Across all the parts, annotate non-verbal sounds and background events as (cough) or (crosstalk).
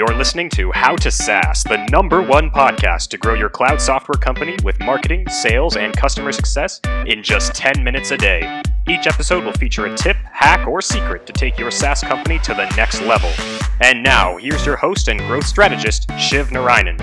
You're listening to How to SaaS, the number one podcast to grow your cloud software company with marketing, sales, and customer success in just 10 minutes a day. Each episode will feature a tip, hack, or secret to take your SaaS company to the next level. And now, here's your host and growth strategist, Shiv Narayanan.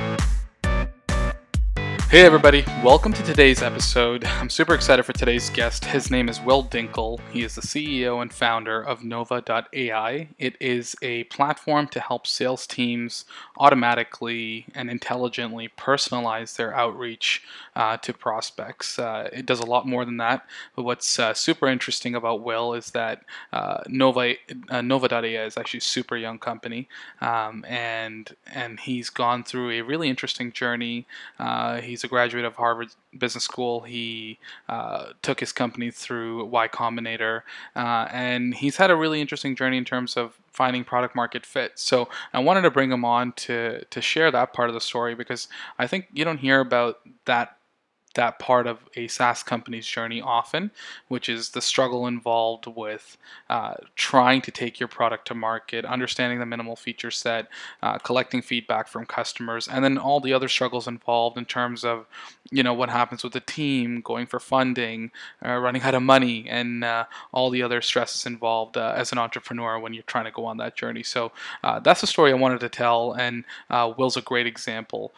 Hey everybody, welcome to today's episode. I'm super excited for today's guest. His name is Will Dinkel. He is the CEO and founder of Nova.ai. It is a platform to help sales teams automatically and intelligently personalize their outreach uh, to prospects. Uh, it does a lot more than that, but what's uh, super interesting about Will is that uh, Nova, uh, Nova.ai is actually a super young company, um, and, and he's gone through a really interesting journey. Uh, he's He's a graduate of Harvard Business School. He uh, took his company through Y Combinator, uh, and he's had a really interesting journey in terms of finding product market fit. So I wanted to bring him on to to share that part of the story because I think you don't hear about that that part of a SaaS company's journey often, which is the struggle involved with uh, trying to take your product to market, understanding the minimal feature set, uh, collecting feedback from customers, and then all the other struggles involved in terms of, you know, what happens with the team, going for funding, uh, running out of money, and uh, all the other stresses involved uh, as an entrepreneur when you're trying to go on that journey. So uh, that's the story I wanted to tell, and Will's a great example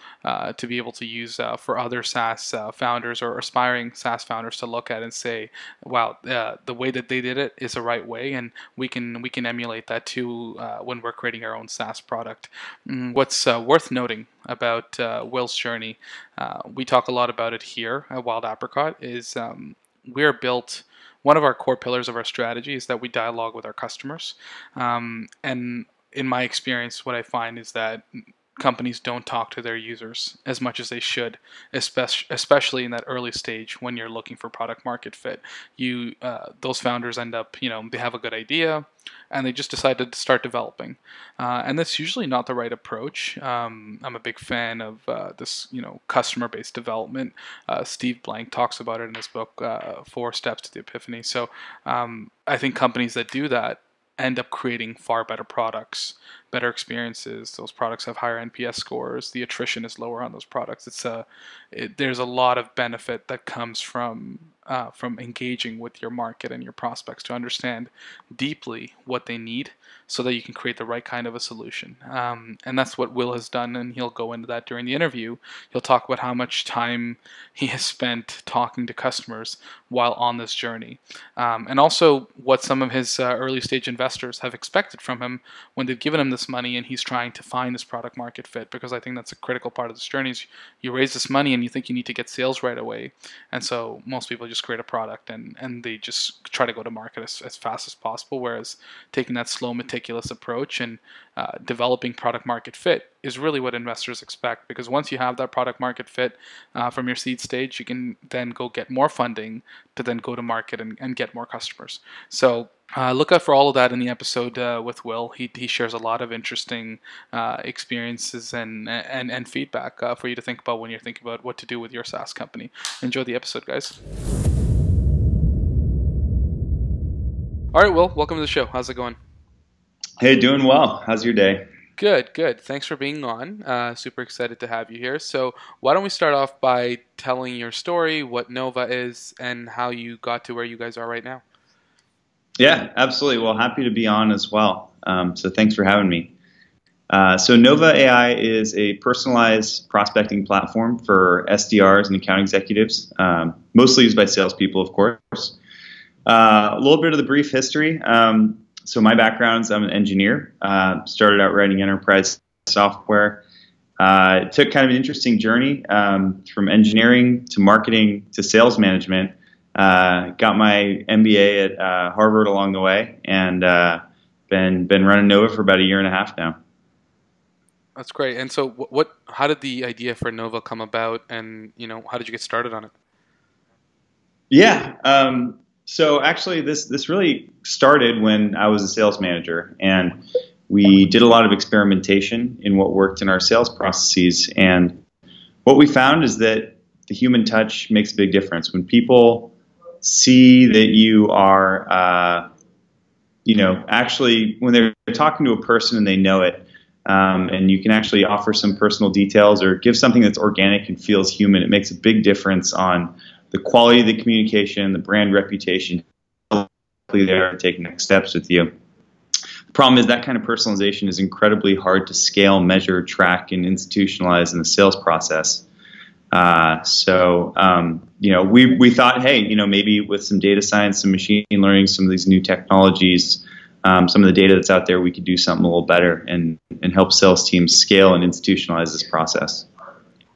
to be able to use for other SaaS founders founders or aspiring SaaS founders to look at and say, "Wow, uh, the way that they did it is the right way, and we can we can emulate that too uh, when we're creating our own SaaS product." Mm, what's uh, worth noting about uh, Will's journey, uh, we talk a lot about it here at Wild Apricot, is um, we're built one of our core pillars of our strategy is that we dialogue with our customers. Um, and in my experience, what I find is that companies don't talk to their users as much as they should, especially in that early stage when you're looking for product market fit. You uh, those founders end up, you know, they have a good idea and they just decide to start developing, uh, and that's usually not the right approach. Um, I'm a big fan of uh, this, you know, customer-based development. Uh, Steve Blank talks about it in his book, uh, Four Steps to the Epiphany. So um, I think companies that do that end up creating far better products, better experiences. Those products have higher NPS scores. The attrition is lower on those products. It's a it, there's a lot of benefit that comes from uh, from engaging with your market and your prospects to understand deeply what they need so that you can create the right kind of a solution. Um, and that's what Will has done, and he'll go into that during the interview. He'll talk about how much time (laughs) he has spent talking to customers while on this journey, um, and also what some of his uh, early stage investors have expected from him when they've given him this money and he's trying to find this product market fit. Because I think that's a critical part of this journey. Is you raise this money and you think you need to get sales right away, and so most people just create a product and and they just try to go to market as, as fast as possible. Whereas taking that slow, meticulous approach and uh, developing product market fit is really what investors expect because once you have that product market fit uh, from your seed stage, you can then go get more funding to then go to market and, and get more customers. So uh, look out for all of that in the episode uh, with Will. He, he shares a lot of interesting uh, experiences and, and, and feedback uh, for you to think about when you're thinking about what to do with your SaaS company. Enjoy the episode, guys. All right, Will, welcome to the show. How's it going? Hey, doing well. How's your day? Good, good. Thanks for being on. Uh, super excited to have you here. So, why don't we start off by telling your story, what Nova is, and how you got to where you guys are right now? Yeah, absolutely. Well, happy to be on as well. Um, so, thanks for having me. Uh, so, Nova AI is a personalized prospecting platform for SDRs and account executives, um, mostly used by salespeople, of course. Uh, a little bit of the brief history. Um, so my background is I'm an engineer. Uh, started out writing enterprise software. Uh, it took kind of an interesting journey um, from engineering to marketing to sales management. Uh, got my MBA at uh, Harvard along the way, and uh, been been running Nova for about a year and a half now. That's great. And so, what? How did the idea for Nova come about? And you know, how did you get started on it? Yeah. Um, so actually, this this really started when I was a sales manager, and we did a lot of experimentation in what worked in our sales processes. And what we found is that the human touch makes a big difference when people see that you are, uh, you know, actually when they're talking to a person and they know it. um, and you can actually offer some personal details or give something that's organic and feels human. It makes a big difference on the quality of the communication, the brand reputation, there to take next steps with you. The problem is that kind of personalization is incredibly hard to scale, measure, track, and institutionalize in the sales process. Uh, so, um, you know, we, we thought, hey, you know, maybe with some data science, some machine learning, some of these new technologies, um, some of the data that's out there, we could do something a little better and, and help sales teams scale and institutionalize this process.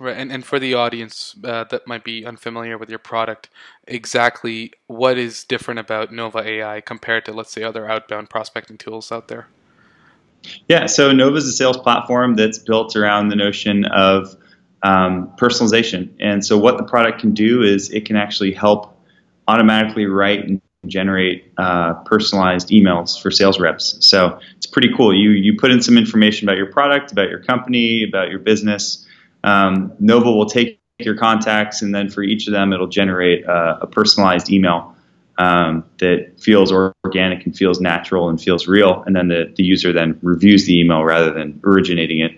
Right, and, and for the audience uh, that might be unfamiliar with your product, exactly what is different about Nova AI compared to, let's say, other outbound prospecting tools out there? Yeah, so Nova is a sales platform that's built around the notion of um, personalization. And so, what the product can do is it can actually help automatically write and generate uh, personalized emails for sales reps. So it's pretty cool. You you put in some information about your product, about your company, about your business. Um, Nova will take your contacts, and then for each of them, it'll generate uh, a personalized email um, that feels organic and feels natural and feels real. And then the, the user then reviews the email rather than originating it.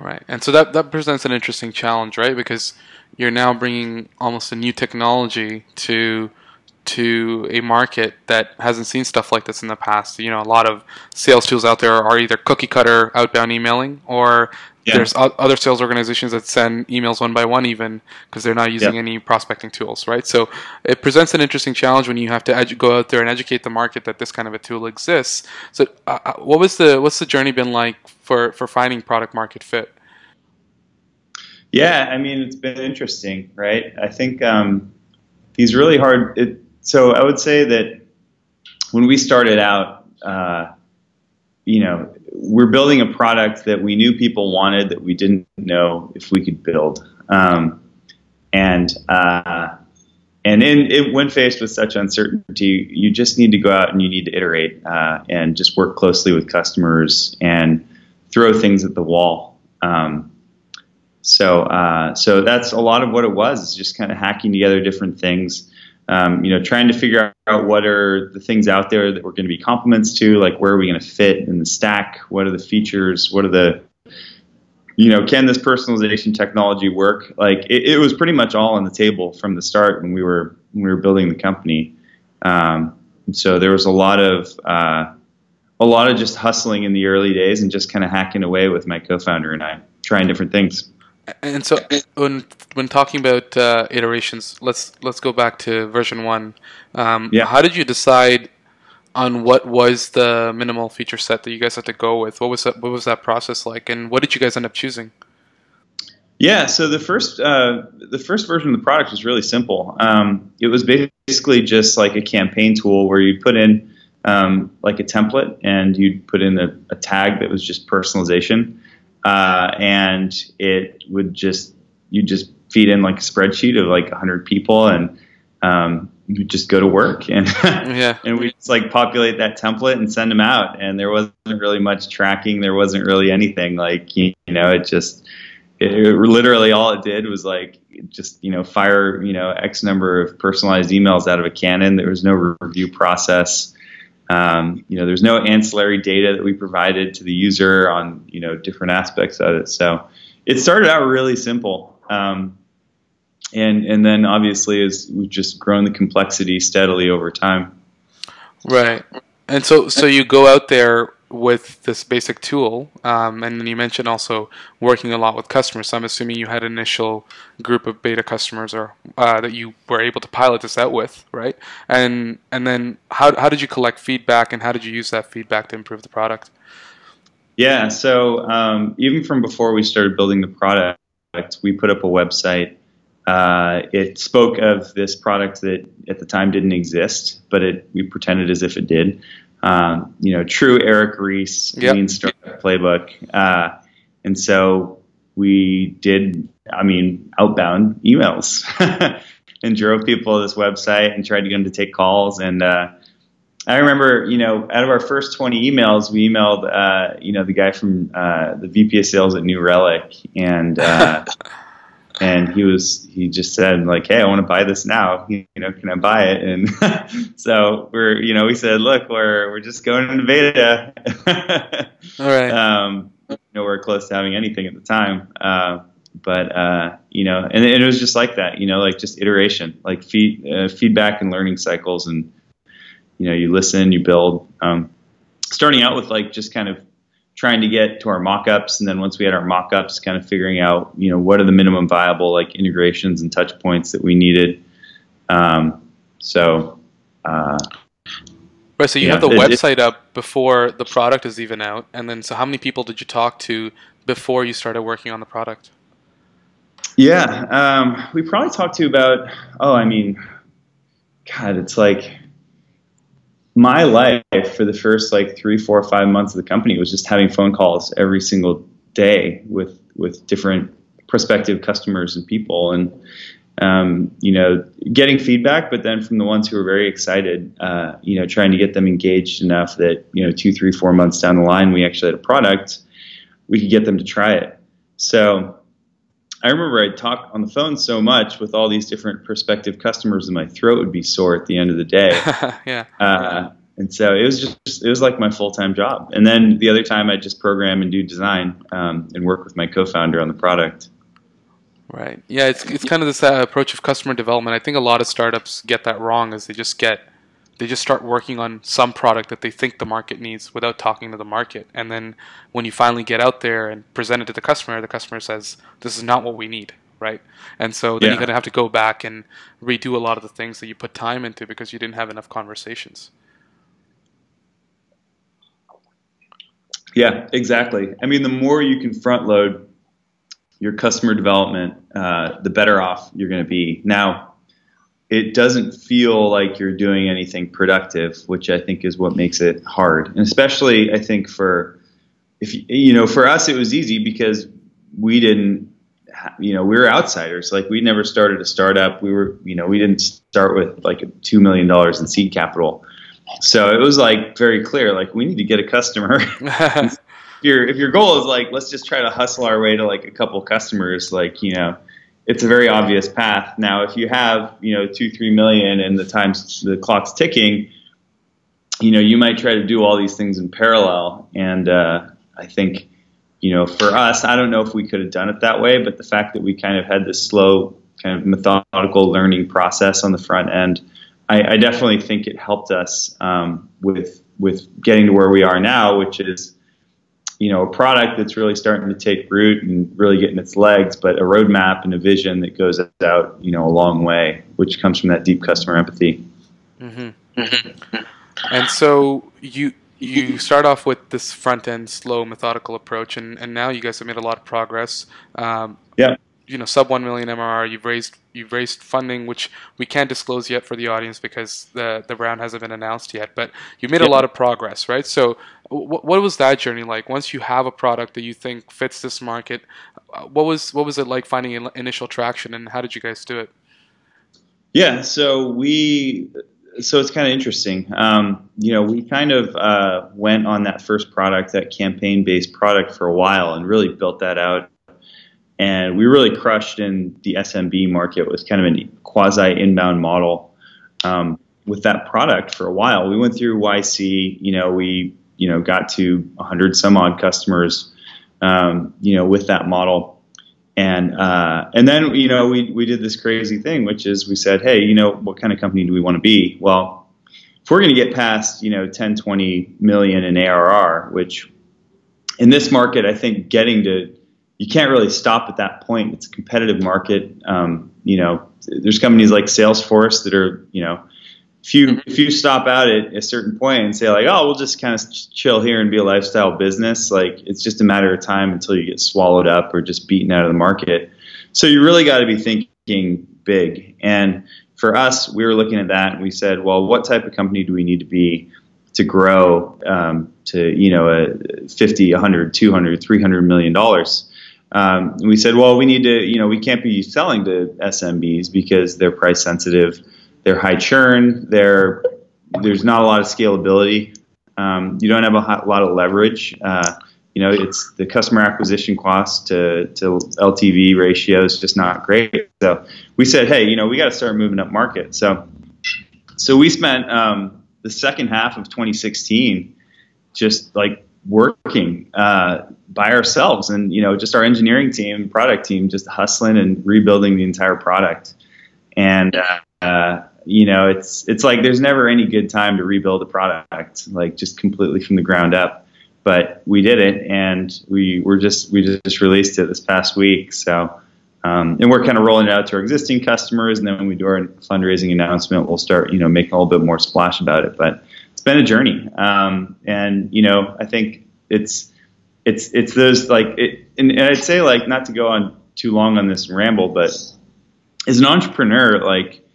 Right, and so that that presents an interesting challenge, right? Because you're now bringing almost a new technology to to a market that hasn't seen stuff like this in the past. You know, a lot of sales tools out there are either cookie cutter outbound emailing or yeah. there's other sales organizations that send emails one by one even because they're not using yeah. any prospecting tools, right? So it presents an interesting challenge when you have to edu- go out there and educate the market that this kind of a tool exists. So uh, uh what was the what's the journey been like for for finding product market fit? Yeah, I mean it's been interesting, right? I think um, these really hard. It, so I would say that when we started out, uh, you know, we're building a product that we knew people wanted that we didn't know if we could build. Um, and uh, and in it, when faced with such uncertainty, you just need to go out and you need to iterate uh, and just work closely with customers and throw things at the wall. Um, so uh, so that's a lot of what it was. Is just kind of hacking together different things um, you know, trying to figure out what are the things out there that we're going to be complements to, like where are we going to fit in the stack? What are the features? What are the, you know, can this personalization technology work? Like it, it was pretty much all on the table from the start when we were when we were building the company. Um, so there was a lot of uh, a lot of just hustling in the early days and just kind of hacking away with my co-founder and I, trying different things. And so when when talking about uh, iterations, let's let's go back to version one. Um, yeah. How did you decide on what was the minimal feature set that you guys had to go with? What was that? What was that process like? And what did you guys end up choosing? Yeah, so the first uh, the first version of the product was really simple. Um, it was basically just like a campaign tool where you put in um, like a template and you'd put in a, a tag that was just personalization uh, and it would just you just feed in like a spreadsheet of like 100 people and um, you just go to work. (laughs) And yeah. and we just like populate that template and send them out. And there wasn't really much tracking. There wasn't really anything. Like you, know it just it, it, literally all it did was like just you know fire you know x number of personalized emails out of a cannon. There was no review process um, you know, there's no ancillary data that we provided to the user on you know different aspects of it. So it started out really simple, um, and and then obviously as we've just grown the complexity steadily over time. Right, and so so you go out there with this basic tool, um, and then you mentioned also working a lot with customers. So I'm assuming you had an initial group of beta customers, or uh, that you were able to pilot this out with, right? And and then how how did you collect feedback, and how did you use that feedback to improve the product? Yeah, so um, even from before we started building the product, we put up a website. Uh, it spoke of this product that at the time didn't exist, but it, we pretended as if it did um, you know, true Eric Ries yep. lean startup playbook. Uh, and so we did, I mean, outbound emails (laughs) and drove people to this website and tried to get them to take calls. And uh, I remember, you know, out of our first 20 emails, we emailed, uh, you know, the guy from uh, the VP of sales at New Relic. And uh, (laughs) and he was he just said like, "Hey, I want to buy this now. You know, can I buy it?" And (laughs) so we're you know we said, "Look, we're we're just going into beta." All right. (laughs) Um, nowhere close to having anything at the time. Uh, but uh, you know, and, and, it was just like that. You know, like just iteration, like feed, uh, feedback and learning cycles, and you know, you listen, you build. Um, starting out with like just kind of trying to get to our mock-ups and then once we had our mock-ups kind of figuring out you know what are the minimum viable like integrations and touch points that we needed. Um, so uh, right so you yeah, have the it, website it, up before the product is even out and then so how many people did you talk to before you started working on the product? Yeah um, we probably talked to about oh i mean god it's like my life for the first like three, four, five months of the company was just having phone calls every single day with with different prospective customers and people, and um, you know, getting feedback, but then from the ones who were very excited, uh, you know, trying to get them engaged enough that you know, two, three, four months down the line, we actually had a product, we could get them to try it. So I remember I'd talk on the phone so much with all these different prospective customers, and my throat would be sore at the end of the day. (laughs) yeah. Uh, and so it was just it was like my full time job. And then the other time I just program and do design um, and work with my co-founder on the product. Right. Yeah. It's it's kind of this uh, approach of customer development. I think a lot of startups get that wrong, as they just get they just start working on some product that they think the market needs without talking to the market. And then when you finally get out there and present it to the customer, the customer says, "This is not what we need." Right, and so then yeah. you're gonna have to go back and redo a lot of the things that you put time into because you didn't have enough conversations. Yeah, exactly. I mean, the more you can front load your customer development, uh, the better off you're going to be. Now, it doesn't feel like you're doing anything productive, which I think is what makes it hard. And especially, I think for if you know, for us, it was easy because we didn't, you know, we were outsiders. Like we never started a startup. We were, you know, we didn't start with like two million dollars in seed capital. So it was like very clear, like we need to get a customer. (laughs) if your if your goal is like let's just try to hustle our way to like a couple customers, like you know it's a very obvious path. Now, if you have, you know, two, three million and the times the clock's ticking, you know, you might try to do all these things in parallel. And uh, I think, you know, for us, I don't know if we could have done it that way, but the fact that we kind of had this slow, kind of methodical learning process on the front end, I, I definitely think it helped us um, with with getting to where we are now, which is you know, a product that's really starting to take root and really getting its legs, but a roadmap and a vision that goes out, you know, a long way, which comes from that deep customer empathy. Mm-hmm. And so you you start off with this front end slow methodical approach, and, and now you guys have made a lot of progress. Um, yeah you know sub 1 million MRR you've raised you've raised funding which we can't disclose yet for the audience because the the round hasn't been announced yet but you've made a lot of progress right? So what was that journey like? Once you have a product that you think fits this market uh, what was what was it like finding initial traction and how did you guys do it? Yeah so we so it's kind of interesting. Um, you know we kind of uh, went on that first product that campaign based product for a while and really built that out and we really crushed in the SMB market with kind of a quasi inbound model um, with that product for a while. We went through YC, you know, we you know got to 100 some odd customers, um, you know, with that model, and uh, and then you know we we did this crazy thing, which is we said, hey, you know, what kind of company do we want to be? Well, if we're going to get past you know 10, 20 million in ARR, which in this market, I think getting to you can't really stop at that point. It's a competitive market. Um, you know, there's companies like Salesforce that are, you know, if you if you stop out at a certain point and say like, oh, we'll just kind of chill here and be a lifestyle business, like it's just a matter of time until you get swallowed up or just beaten out of the market. So you really got to be thinking big. And for us, we were looking at that and we said, well, what type of company do we need to be to grow um, to you know a 50, 100, 200, 300 million dollars? Um, we said, well, we need to, you know, we can't be selling to SMBs because they're price sensitive, they're high churn, they're, there's not a lot of scalability. Um, you don't have a lot of leverage. Uh, you know, it's the customer acquisition cost to, to LTV ratio is just not great. So we said, hey, you know, we got to start moving up market. So, so we spent um, the second half of 2016 just like working uh, by ourselves and you know just our engineering team product team just hustling and rebuilding the entire product. And uh, uh, you know it's it's like there's never any good time to rebuild a product like just completely from the ground up. But we did it and we were just we just released it this past week. So um, and we're kind of rolling it out to our existing customers and then when we do our fundraising announcement we'll start you know making a little bit more splash about it. But it's been a journey um, and you know i think it's it's it's those like it, and, and i'd say like not to go on too long on this ramble but as an entrepreneur like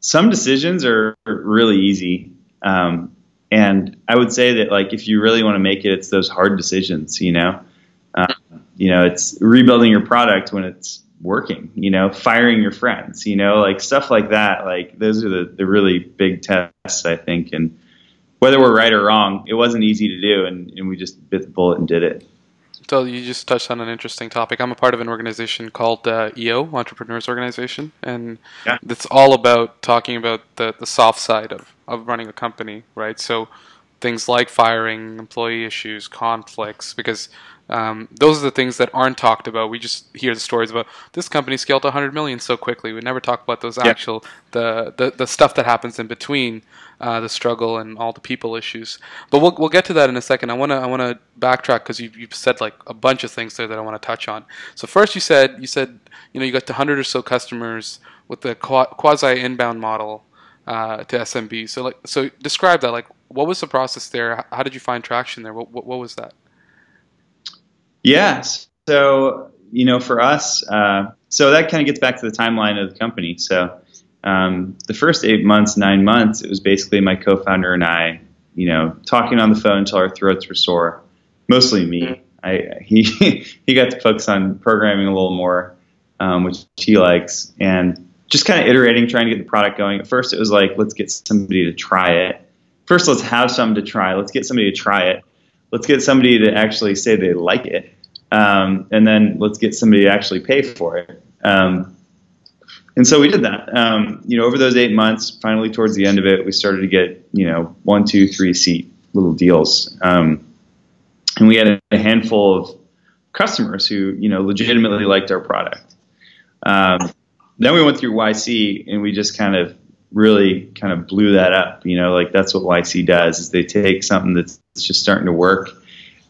some decisions are really easy um, and I would say that like if you really want to make it, it's those hard decisions. You know, uh, you know, it's rebuilding your product when it's working. You know, firing your friends. You know, like stuff like that. Like those are the the really big tests, I think. And whether we're right or wrong, it wasn't easy to do, and, and we just bit the bullet and did it. So you just touched on an interesting topic. I'm a part of an organization called uh, EO, Entrepreneurs Organization, and yeah. it's all about talking about the, the soft side of, of running a company, right? So things like firing, employee issues, conflicts, because um, those are the things that aren't talked about. We just hear the stories about this company scaled to 100 million so quickly. We never talk about those actual the, the the stuff that happens in between uh, the struggle and all the people issues. But we'll we'll get to that in a second. I wanna I wanna backtrack because you you've said like a bunch of things there that I want to touch on. So first, you said you said you know you got to 100 or so customers with the quasi inbound model uh, to SMB. So like so describe that. Like what was the process there? How did you find traction there? What what, what was that? Yes. So, you know, for us, uh, so that kind of gets back to the timeline of the company. So, um, the first eight months, nine months, it was basically my co-founder and I, you know, talking on the phone until our throats were sore. Mostly me. Mm-hmm. I, he (laughs) he got to focus on programming a little more, um, which he likes, and just kind of iterating, trying to get the product going. At first, it was like, let's get somebody to try it. First, let's have some to try. Let's get somebody to try it let's get somebody to actually say they like it, um, and then let's get somebody to actually pay for it. Um, and so we did that. Um, you know, over those eight months, finally towards the end of it, we started to get you know one, two, three seat little deals, um, and we had a handful of customers who you know legitimately liked our product. Um, then we went through YC, and we just kind of really kind of blew that up. You know, like that's what YC does is they take something that's just starting to work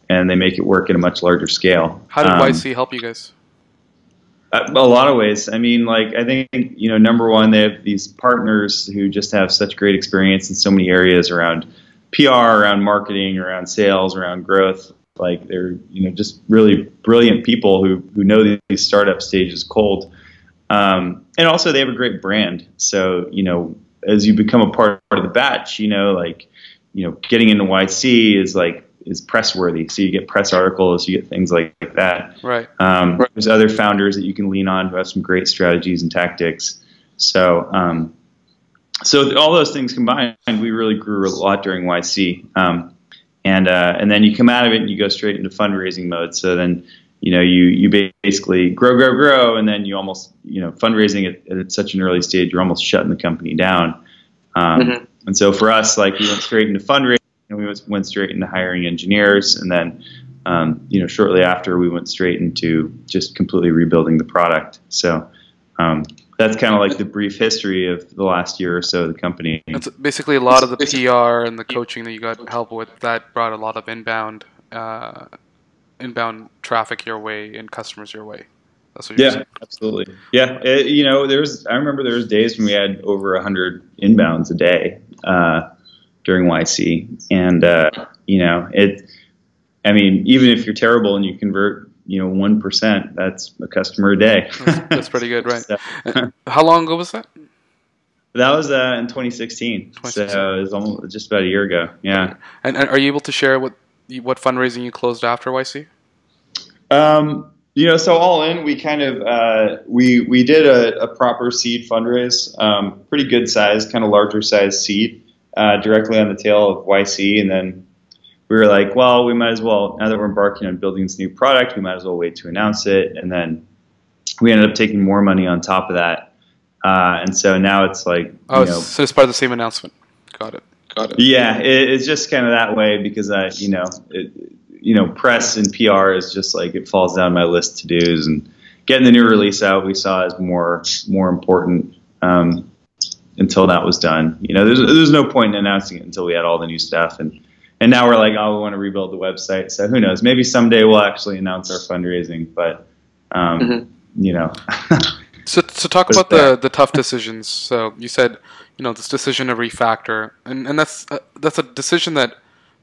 and they make it work at a much larger scale. How did um, YC help you guys? A, a lot of ways. I mean, like I think you know, number one, they have these partners who just have such great experience in so many areas around PR, around marketing, around sales, around growth. Like they're you know just really brilliant people who who know these startup stages cold. Um, and also they have a great brand. So, you know, as you become a part of the batch, you know, like, you know, getting into YC is like, is press worthy. So you get press articles, you get things like, that. Right. Um, there's other founders that you can lean on who have some great strategies and tactics. So, um, so all those things combined, we really grew a lot during YC. Um, and, uh, and then you come out of it and you go straight into fundraising mode. So then, you know, you you basically grow, grow, grow, and then you almost, you know, fundraising at, at such an early stage, you're almost shutting the company down. Um, mm-hmm. And so for us, like we went straight into fundraising, and we went straight into hiring engineers, and then, um, you know, shortly after, we went straight into just completely rebuilding the product. So. Um, that's kind of like the brief history of the last year or so of the company. That's basically a lot of the PR and the coaching that you got help with. That brought a lot of inbound uh, inbound traffic your way and customers your way. That's what you're yeah, saying. absolutely. Yeah, it, you know, there's I remember there was days when we had over hundred inbounds a day uh, during YC, and uh, you know, it. I mean, even if you're terrible and you convert, you know, one percent, that's a customer a day. that's, (laughs) that's pretty good, right? (laughs) so, How long ago was that? That was uh, in 2016, 2016, so it was almost just about a year ago. Yeah. And, and, are you able to share what what fundraising you closed after YC? Um, you know, so all in, we kind of uh, we we did a, a proper seed fundraise, um, pretty good size, kind of larger size seed, uh, directly on the tail of YC, and then we we were like, well, we might as well now that we're embarking on building this new product, we might as well wait to announce it, and then we ended up taking more money on top of that. Uh, and so now it's like, Oh, you know, so it's part of the same announcement. Got it. Got it. yeah, it, it's just kind of that way because I, you know, it, you know, press and PR is just like it falls down my list to dos, and getting the new release out we saw as more more important um, until that was done. You know, there's there's no point in announcing it until we had all the new stuff, and and now we're like, oh, we want to rebuild the website. So who knows? Maybe someday we'll actually announce our fundraising, but um, Mhm. you know, (laughs) So, so talk about the, the tough decisions. So you said, you know, this decision to refactor, and, and that's uh, that's a decision that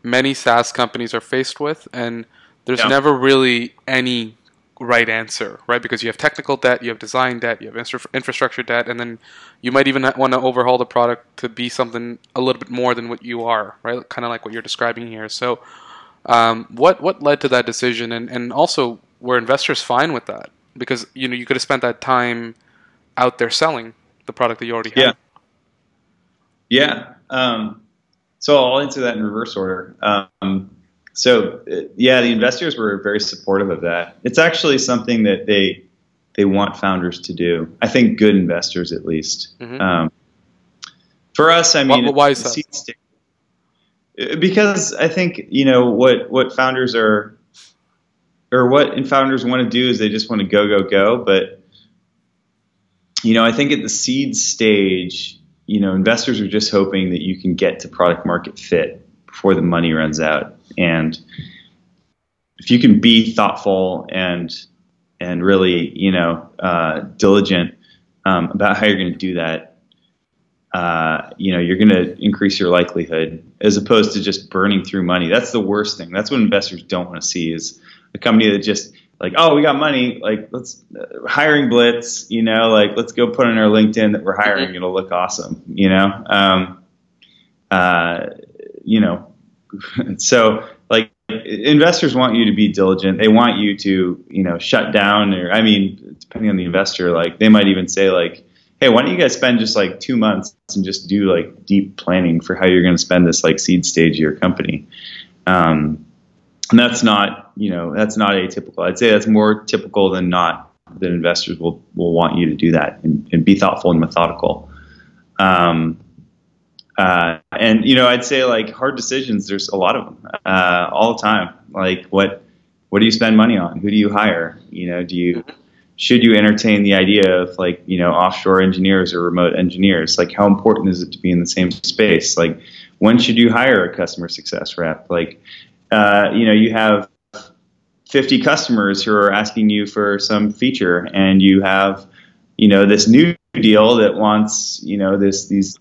many SaaS companies are faced with, and there's Yeah. never really any right answer, right? Because you have technical debt, you have design debt, you have infra- infrastructure debt, and then you might even want to overhaul the product to be something a little bit more than what you are, right? Kind of like what you're describing here. So, um, what what led to that decision, and and also were investors fine with that? Because you know you could have spent that time out there selling the product that you already Yeah. have. Yeah. Um, so I'll answer that in reverse order. Um, so uh, yeah, the investors were very supportive of that. It's actually something that they they want founders to do. I think good investors, at least. Mhm. Um, for us, I Why- mean, why is the that? seed stage- Uh, Because I think you know what what founders are, or what founders want to do is they just want to go go go, but you know, I think at the seed stage, you know, investors are just hoping that you can get to product market fit before the money runs out. And if you can be thoughtful and and really, you know, uh, diligent um, about how you're going to do that, uh, you know, you're going to increase your likelihood as opposed to just burning through money. That's the worst thing. That's what investors don't want to see is a company that just like, oh, we got money, like let's uh, hiring blitz, you know, like let's go put on our LinkedIn that we're hiring. It'll look awesome, you know. Um, uh, you know, (laughs) so like investors want you to be diligent. They want you to, you know, shut down or I mean, depending on the investor, like they might even say like, hey, why don't you guys spend just like two months and just do like deep planning for how you're going to spend this like seed stage of your company. Um, and that's not, you know, that's not atypical. I'd say that's more typical than not that investors will, will want you to do that and, and be thoughtful and methodical. Um, uh, and you know, I'd say like hard decisions. There's a lot of them uh, all the time. Like what what do you spend money on? Who do you hire? You know, do you should you entertain the idea of like you know offshore engineers or remote engineers? Like how important is it to be in the same space? Like when should you hire a customer success rep? Like uh, you know, you have 50 customers who are asking you for some feature, and you have you know this new deal that wants you know this these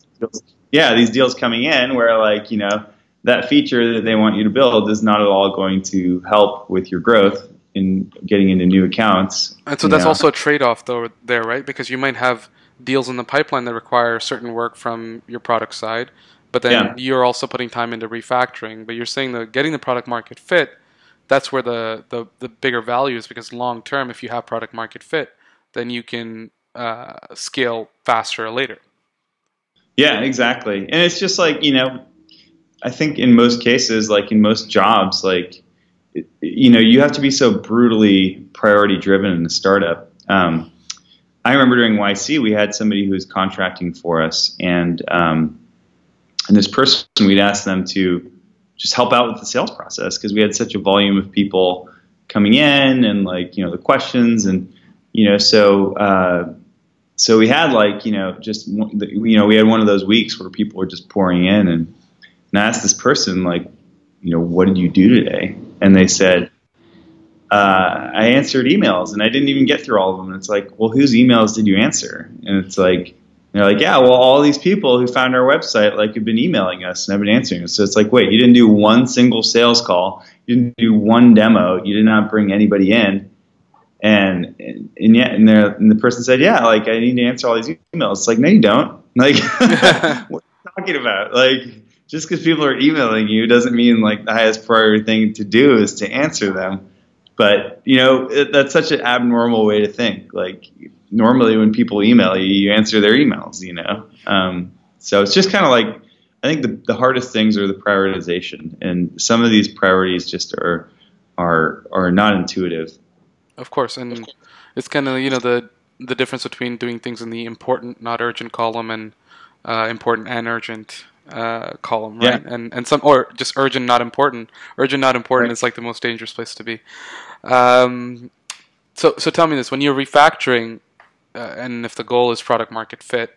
yeah these deals coming in where like you know that feature that they want you to build is not at all going to help with your growth in getting into new accounts. And so that's know. also a trade-off, though, there, right? Because you might have deals in the pipeline that require certain work from your product side, but then Yeah. you're also putting time into refactoring. But you're saying that getting the product market fit, that's where the the, the bigger value is. Because long term, if you have product market fit, then you can uh, scale faster or later. Yeah, exactly. And it's just like, you know, I think in most cases, like in most jobs, like, you know, you have to be so brutally priority driven in a startup. Um, I remember during YC, we had somebody who was contracting for us, and um, and this person, we'd ask them to just help out with the sales process because we had such a volume of people coming in, and like you know the questions, and you know so uh, so we had like you know just you know we had one of those weeks where people were just pouring in, and, and I asked this person like you know what did you do today, and they said uh, I answered emails and I didn't even get through all of them. And it's like, well, whose emails did you answer? And it's like, they're like, yeah, well, all these people who found our website like have been emailing us and I've been answering us. So it's like, wait, you didn't do one single sales call, you didn't do one demo, you did not bring anybody in, and and, and yet, and, the and the person said, yeah, like I need to answer all these emails. It's like, no, you don't. Like, (laughs) (laughs) what are you talking about? Like, just because people are emailing you doesn't mean like the highest priority thing to do is to answer them but you know it, that's such an abnormal way to think like normally when people email you you answer their emails you know um, so it's just kind of like I think the, the hardest things are the prioritization, and some of these priorities just are are are not intuitive. Of course, and it's kind of you know the the difference between doing things in the important, not urgent column and uh, important and urgent uh, column, right? Yeah. And and some or just urgent, not important. Urgent, not important right. is like the most dangerous place to be. Um, so so tell me this: when you're refactoring, uh, and if the goal is product market fit,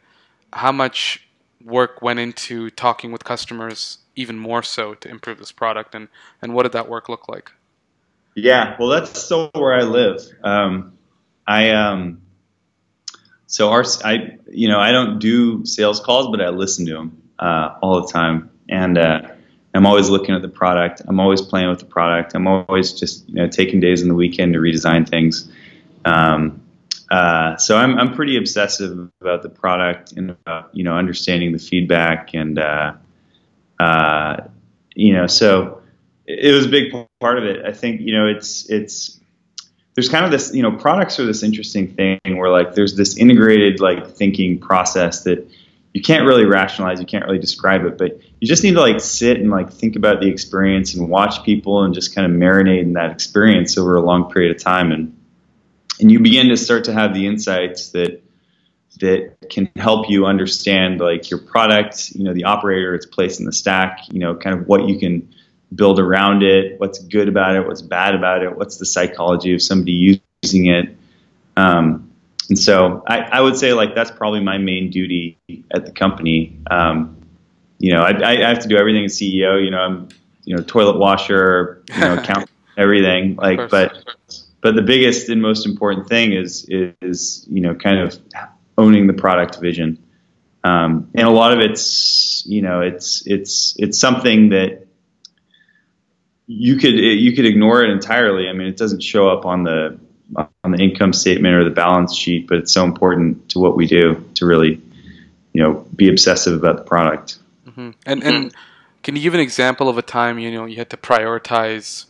how much work went into talking with customers even more so to improve this product, and and what did that work look like? Yeah, well, that's still where I live. Um, I um, so our I you know I don't do sales calls, but I listen to them uh, all the time, and uh, I'm always looking at the product. I'm always playing with the product. I'm always just you know taking days in the weekend to redesign things. Um, uh, so I'm I'm pretty obsessive about the product and about you know understanding the feedback and uh, uh, you know so it was a big part of it. I think you know it's it's there's kind of this you know products are this interesting thing where like there's this integrated like thinking process that you can't really rationalize you can't really describe it but you just need to like sit and like think about the experience and watch people and just kind of marinate in that experience over a long period of time and and you begin to start to have the insights that that can help you understand like your product you know the operator its place in the stack you know kind of what you can build around it, what's good about it, what's bad about it, what's the psychology of somebody using it. Um, and so I, I, would say like that's probably my main duty at the company. Um, you know, I, I, have to do everything as CEO. You know, I'm you know toilet washer, you know, (laughs) count everything. Like, but but the biggest and most important thing is is you know kind of owning the product vision. Um, and a lot of it's you know it's it's it's something that you could you could ignore it entirely. I mean, it doesn't show up on the on the income statement or the balance sheet, but it's so important to what we do to really, you know, be obsessive about the product. Mm-hmm. And and can you give an example of a time you know you had to prioritize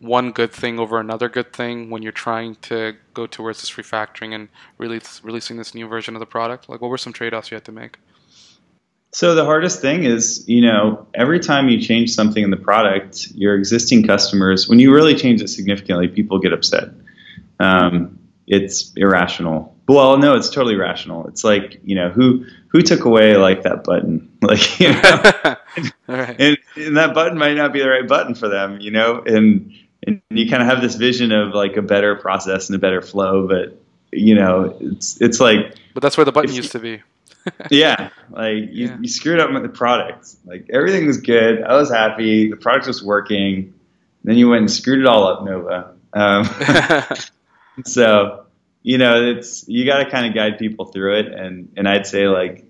one good thing over another good thing when you're trying to go towards this refactoring and really releasing this new version of the product? Like, what were some trade-offs you had to make? So the hardest thing is, you know, every time you change something in the product, your existing customers, when you really change it significantly, people get upset. Um, it's irrational. Well, no, it's totally rational. It's like, you know, who who took away like that button? (laughs) Like, you know, (laughs) right. and, and that button might not be the right button for them, you know, and and you kind of have this vision of like a better process and a better flow, but you know, it's it's like. But that's where the button used to be yeah, like you, yeah. you screwed up with the product. Like everything was good. I was happy. The product was working. Then you went and screwed it all up, Nova. Um, (laughs) so, you know, it's you got to kind of guide people through it. And and I'd say like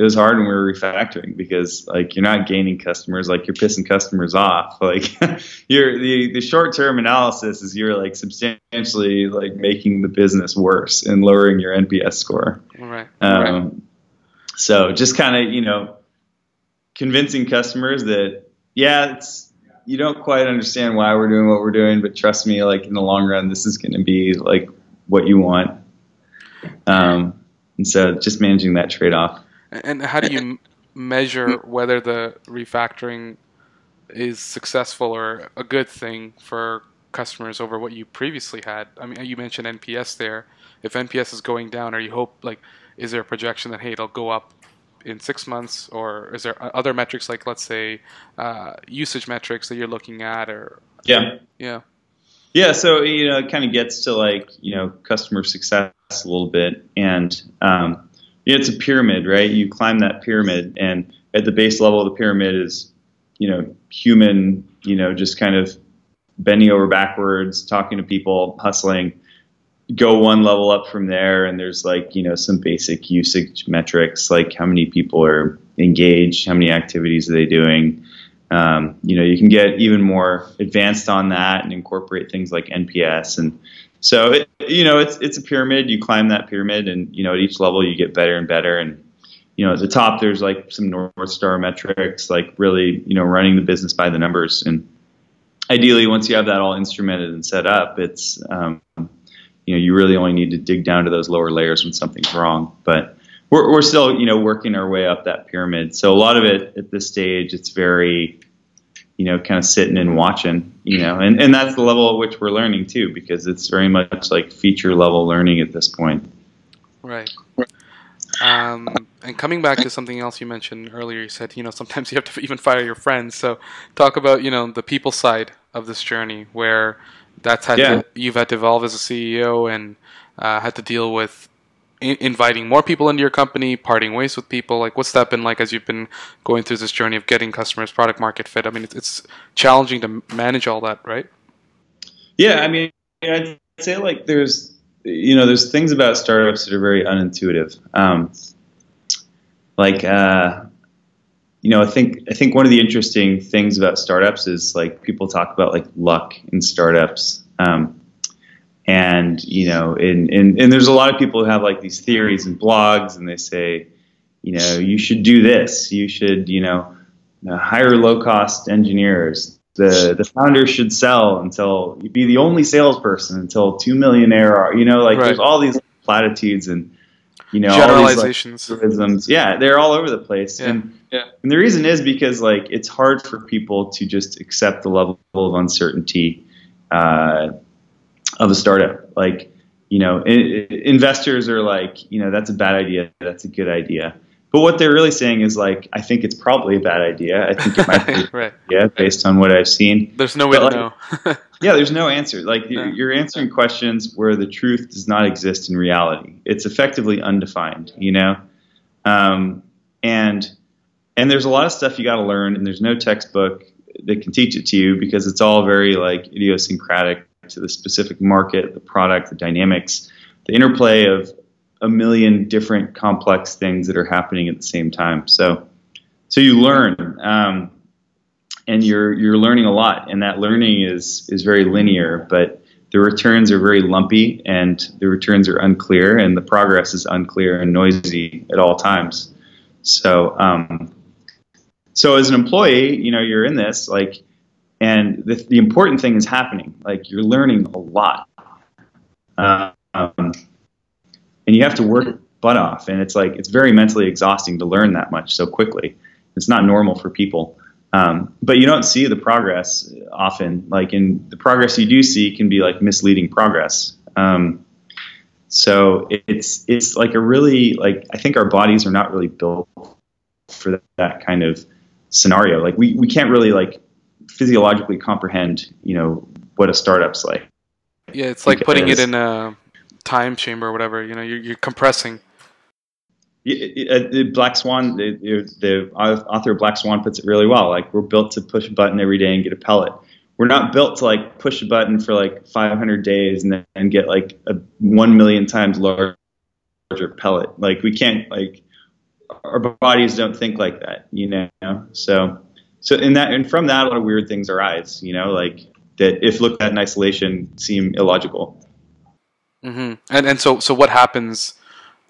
it was hard when we were refactoring because like you're not gaining customers, like you're pissing customers off. (laughs) Like you're the the short term analysis is you're like substantially like making the business worse and lowering your NPS score. Right. Um, right. So just kind of, you know, convincing customers that, yeah, it's, you don't quite understand why we're doing what we're doing, but trust me, like in the long run, this is going to be like what you want. Um, and so just managing that trade off. And how do you measure whether the refactoring is successful or a good thing for customers over what you previously had? I mean, you mentioned NPS there. If NPS is going down, or you hope like is there a projection that hey it'll go up in six months? Or is there other metrics like let's say uh, usage metrics that you're looking at or? Yeah. Yeah. Yeah so you know it kind of gets to like you know customer success a little bit. And um, you know, it's a pyramid right? You climb that pyramid and at the base level of the pyramid is you know human you know just kind of bending over backwards talking to people hustling go one level up from there and there's like you know some basic usage metrics like how many people are engaged how many activities are they doing. Um, you know you can get even more advanced on that and incorporate things like nps and so it, you know it's it's a pyramid. You climb that pyramid and you know at each level you get better and better. And you know at the top there's like some north star metrics like really you know running the business by the numbers. And ideally once you have that all instrumented and set up it's um, you know you really only need to dig down to those lower layers when something's wrong. But we're, we're still you know working our way up that pyramid. So a lot of it at this stage, it's very you know kind of sitting and watching, you know, and and that's the level at which we're learning too, because it's very much like feature level learning at this point. Right. Um, and coming back to something else you mentioned earlier, you said you know sometimes you have to (laughs) even fire your friends. So talk about you know the people side of this journey where that's had Yeah. you've had to evolve as a CEO and uh, had to deal with I- inviting more people into your company, parting ways with people. Like what's that been like as you've been going through this journey of getting customers product market fit? I mean, it's, it's challenging to manage all that, right? Yeah, I mean, I'd say like there's you know there's things about startups that are very unintuitive. Um, like uh, you know, I think I think one of the interesting things about startups is like people talk about like luck in startups. Um, and you know, and, and and there's a lot of people who have like these theories and blogs, and they say, you know, you should do this. You should, you know, hire low cost engineers. The the founder should sell until you be the only salesperson until two million ARR. You know, like Right. there's all these platitudes and you know all these like, Generalizations. Yeah, they're all over the place. Yeah. And, Yeah. and the reason is because like it's hard for people to just accept the level of uncertainty uh, of a startup. Like, you know, i- i- investors are like, you know, that's a bad idea. That's a good idea. But what they're really saying is like, I think it's probably a bad idea. I think it might be (laughs) right. idea based on what I've seen. There's no way But, to like, know. (laughs) Yeah, there's no answer. Like you're, you're answering questions where the truth does not exist in reality. It's effectively undefined, you know. Um, and and there's a lot of stuff you got to learn, and there's no textbook that can teach it to you because it's all very like idiosyncratic to the specific market, the product, the dynamics, the interplay of a million different complex things that are happening at the same time. So so you learn. Um, and you're you're learning a lot, and that learning is is very linear, but the returns are very lumpy, and the returns are unclear, and the progress is unclear and noisy at all times. So, um, so as an employee, you know, you're in this like, and the, the important thing is happening. Like you're learning a lot, um, and you have to work butt off, and it's like it's very mentally exhausting to learn that much so quickly. It's not normal for people. Um, but you don't see the progress often. Like in the progress you do see can be like misleading progress. Um, so it's it's like a really like I think our bodies are not really built for that kind of scenario. Like we, we can't really like physiologically comprehend you know what a startup's like. Yeah, it's like putting it in a time chamber or whatever. You know, you're, you're compressing. Uh, Black Swan, the, the author of Black Swan puts it really well. Like we're built to push a button every day and get a pellet. We're not built to like push a button for like 500 days and then get like a one million times larger pellet. Like we can't like our bodies don't think like that, you know. So so in that and from that a lot of weird things arise, you know, like that if looked at in isolation seem illogical. Hmm And and so so what happens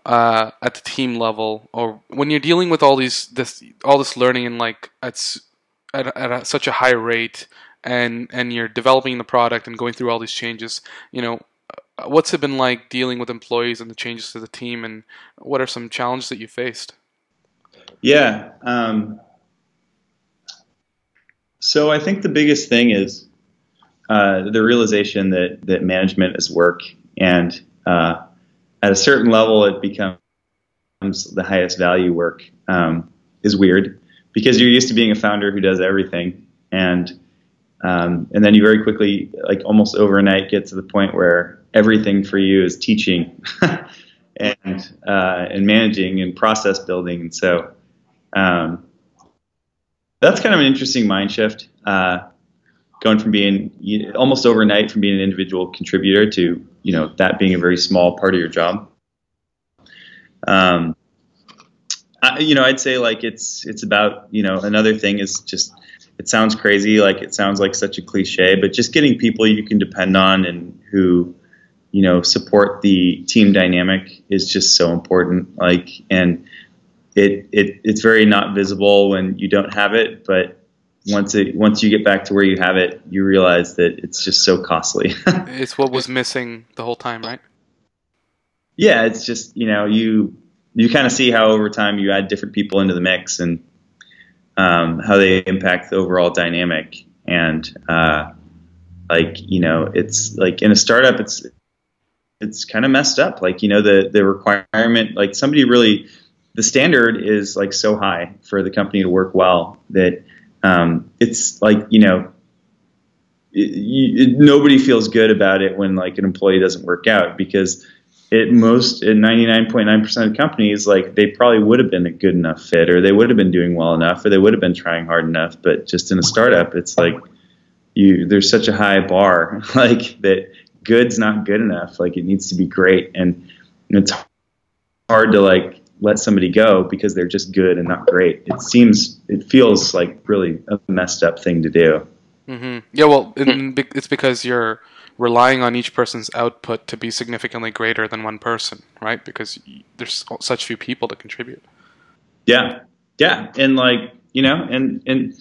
uh, at the team level, or when you're dealing with all these this all this learning and like at at, at a, such a high rate, and and you're developing the product and going through all these changes, you know. uh, What's it been like dealing with employees and the changes to the team, and what are some challenges that you faced? Yeah. Um, so I think the biggest thing is uh, the realization that that management is work, and uh, at a certain level, it becomes the highest value work. Um, is weird because you're used to being a founder who does everything, and um, and then you very quickly, like almost overnight, get to the point where everything for you is teaching (laughs) and uh, and managing and process building, and so. Um, that's kind of an interesting mind shift. Uh, going from being you- almost overnight from being an individual contributor to you know that being a very small part of your job. Um, I, you know, I'd say like it's it's about you know another thing is just it sounds crazy like it sounds like such a cliche, but just getting people you can depend on and who you know support the team dynamic is just so important. Like and it, it it's very not visible when you don't have it, but once it once you get back to where you have it, you realize that it's just so costly. (laughs) It's what was missing the whole time, right? yeah, it's just you know you you kind of see how over time you add different people into the mix and um, how they impact the overall dynamic. And uh, like you know, it's like in a startup, it's it's kind of messed up. Like you know, the the requirement, like somebody really, the standard is like so high for the company to work well that um, it's like you know. It, you, it, nobody feels good about it when like an employee doesn't work out because it most in 99.9% of companies like they probably would have been a good enough fit or they would have been doing well enough or they would have been trying hard enough but just in a startup it's like you there's such a high bar (laughs) like that good's not good enough like it needs to be great and it's hard to like let somebody go because they're just good and not great it seems it feels like really a messed up thing to do mm-hmm. yeah well it's because you're relying on each person's output to be significantly greater than one person, right? Because there's such few people to contribute. Yeah, yeah, and like you know, and and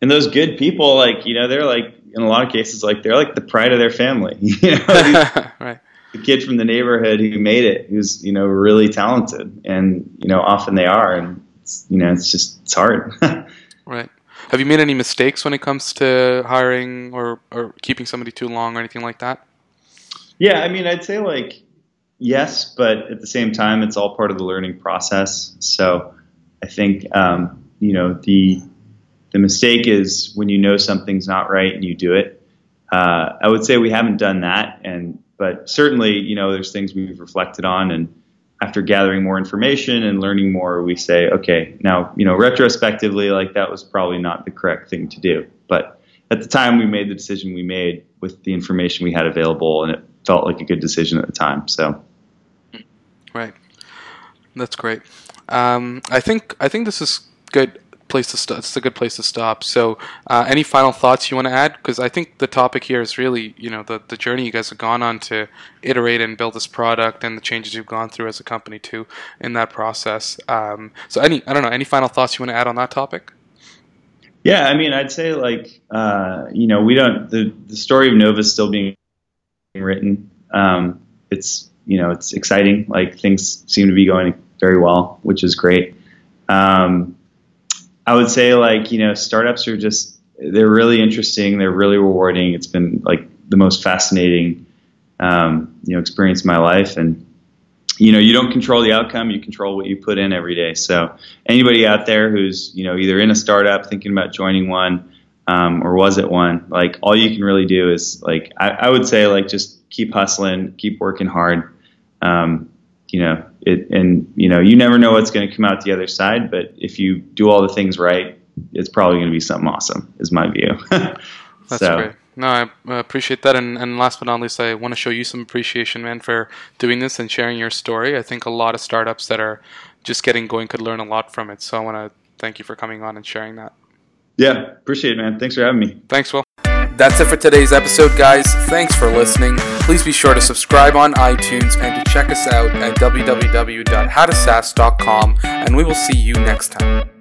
and those good people, like you know, they're like in a lot of cases, like they're like the pride of their family. (laughs) you know, (laughs) right. The kid from the neighborhood who made it, who's you know really talented, and you know often they are, and you know it's just it's hard. (laughs) right. Have you made any mistakes when it comes to hiring or, or keeping somebody too long or anything like that? Yeah, I mean, I'd say like yes, but at the same time, it's all part of the learning process. So I think um, you know the the mistake is when you know something's not right and you do it. Uh, I would say we haven't done that, and but certainly you know there's things we've reflected on and after gathering more information and learning more, we say, okay, now, you know, retrospectively, like that was probably not the correct thing to do. But at the time, we made the decision we made with the information we had available, and it felt like a good decision at the time. So, right, that's great. Um, I think I think this is good place to stop. It's a good place to stop. So, uh, any final thoughts you want to add? Because I think the topic here is really, you know, the the journey you guys have gone on to iterate and build this product, and the changes you've gone through as a company too in that process. Um, so, any I don't know, any final thoughts you want to add on that topic? Yeah, I mean, I'd say like, uh, you know, we don't the the story of Nova is still being written. Um, it's you know, it's exciting. Like things seem to be going very well, which is great. Um, I would say like you know startups are just they're really interesting. They're really rewarding. It's been like the most fascinating um, you know experience in my life, and you know you don't control the outcome. You control what you put in every day. So anybody out there who's you know either in a startup thinking about joining one um, or was at one, like all you can really do is like I, I would say like just keep hustling, keep working hard. Um, you know, it, and you know, you never know what's going to come out the other side. But if you do all the things right, it's probably going to be something awesome. Is my view. (laughs) That's so. great. No, I appreciate that. And, and last but not least, I want to show you some appreciation, man, for doing this and sharing your story. I think a lot of startups that are just getting going could learn a lot from it. So I want to thank you for coming on and sharing that. Yeah, appreciate it, man. Thanks for having me. Thanks, Will. That's it for today's episode, guys. Thanks for listening. Please be sure to subscribe on iTunes and to check us out at www.howtosaas.com, and we will see you next time.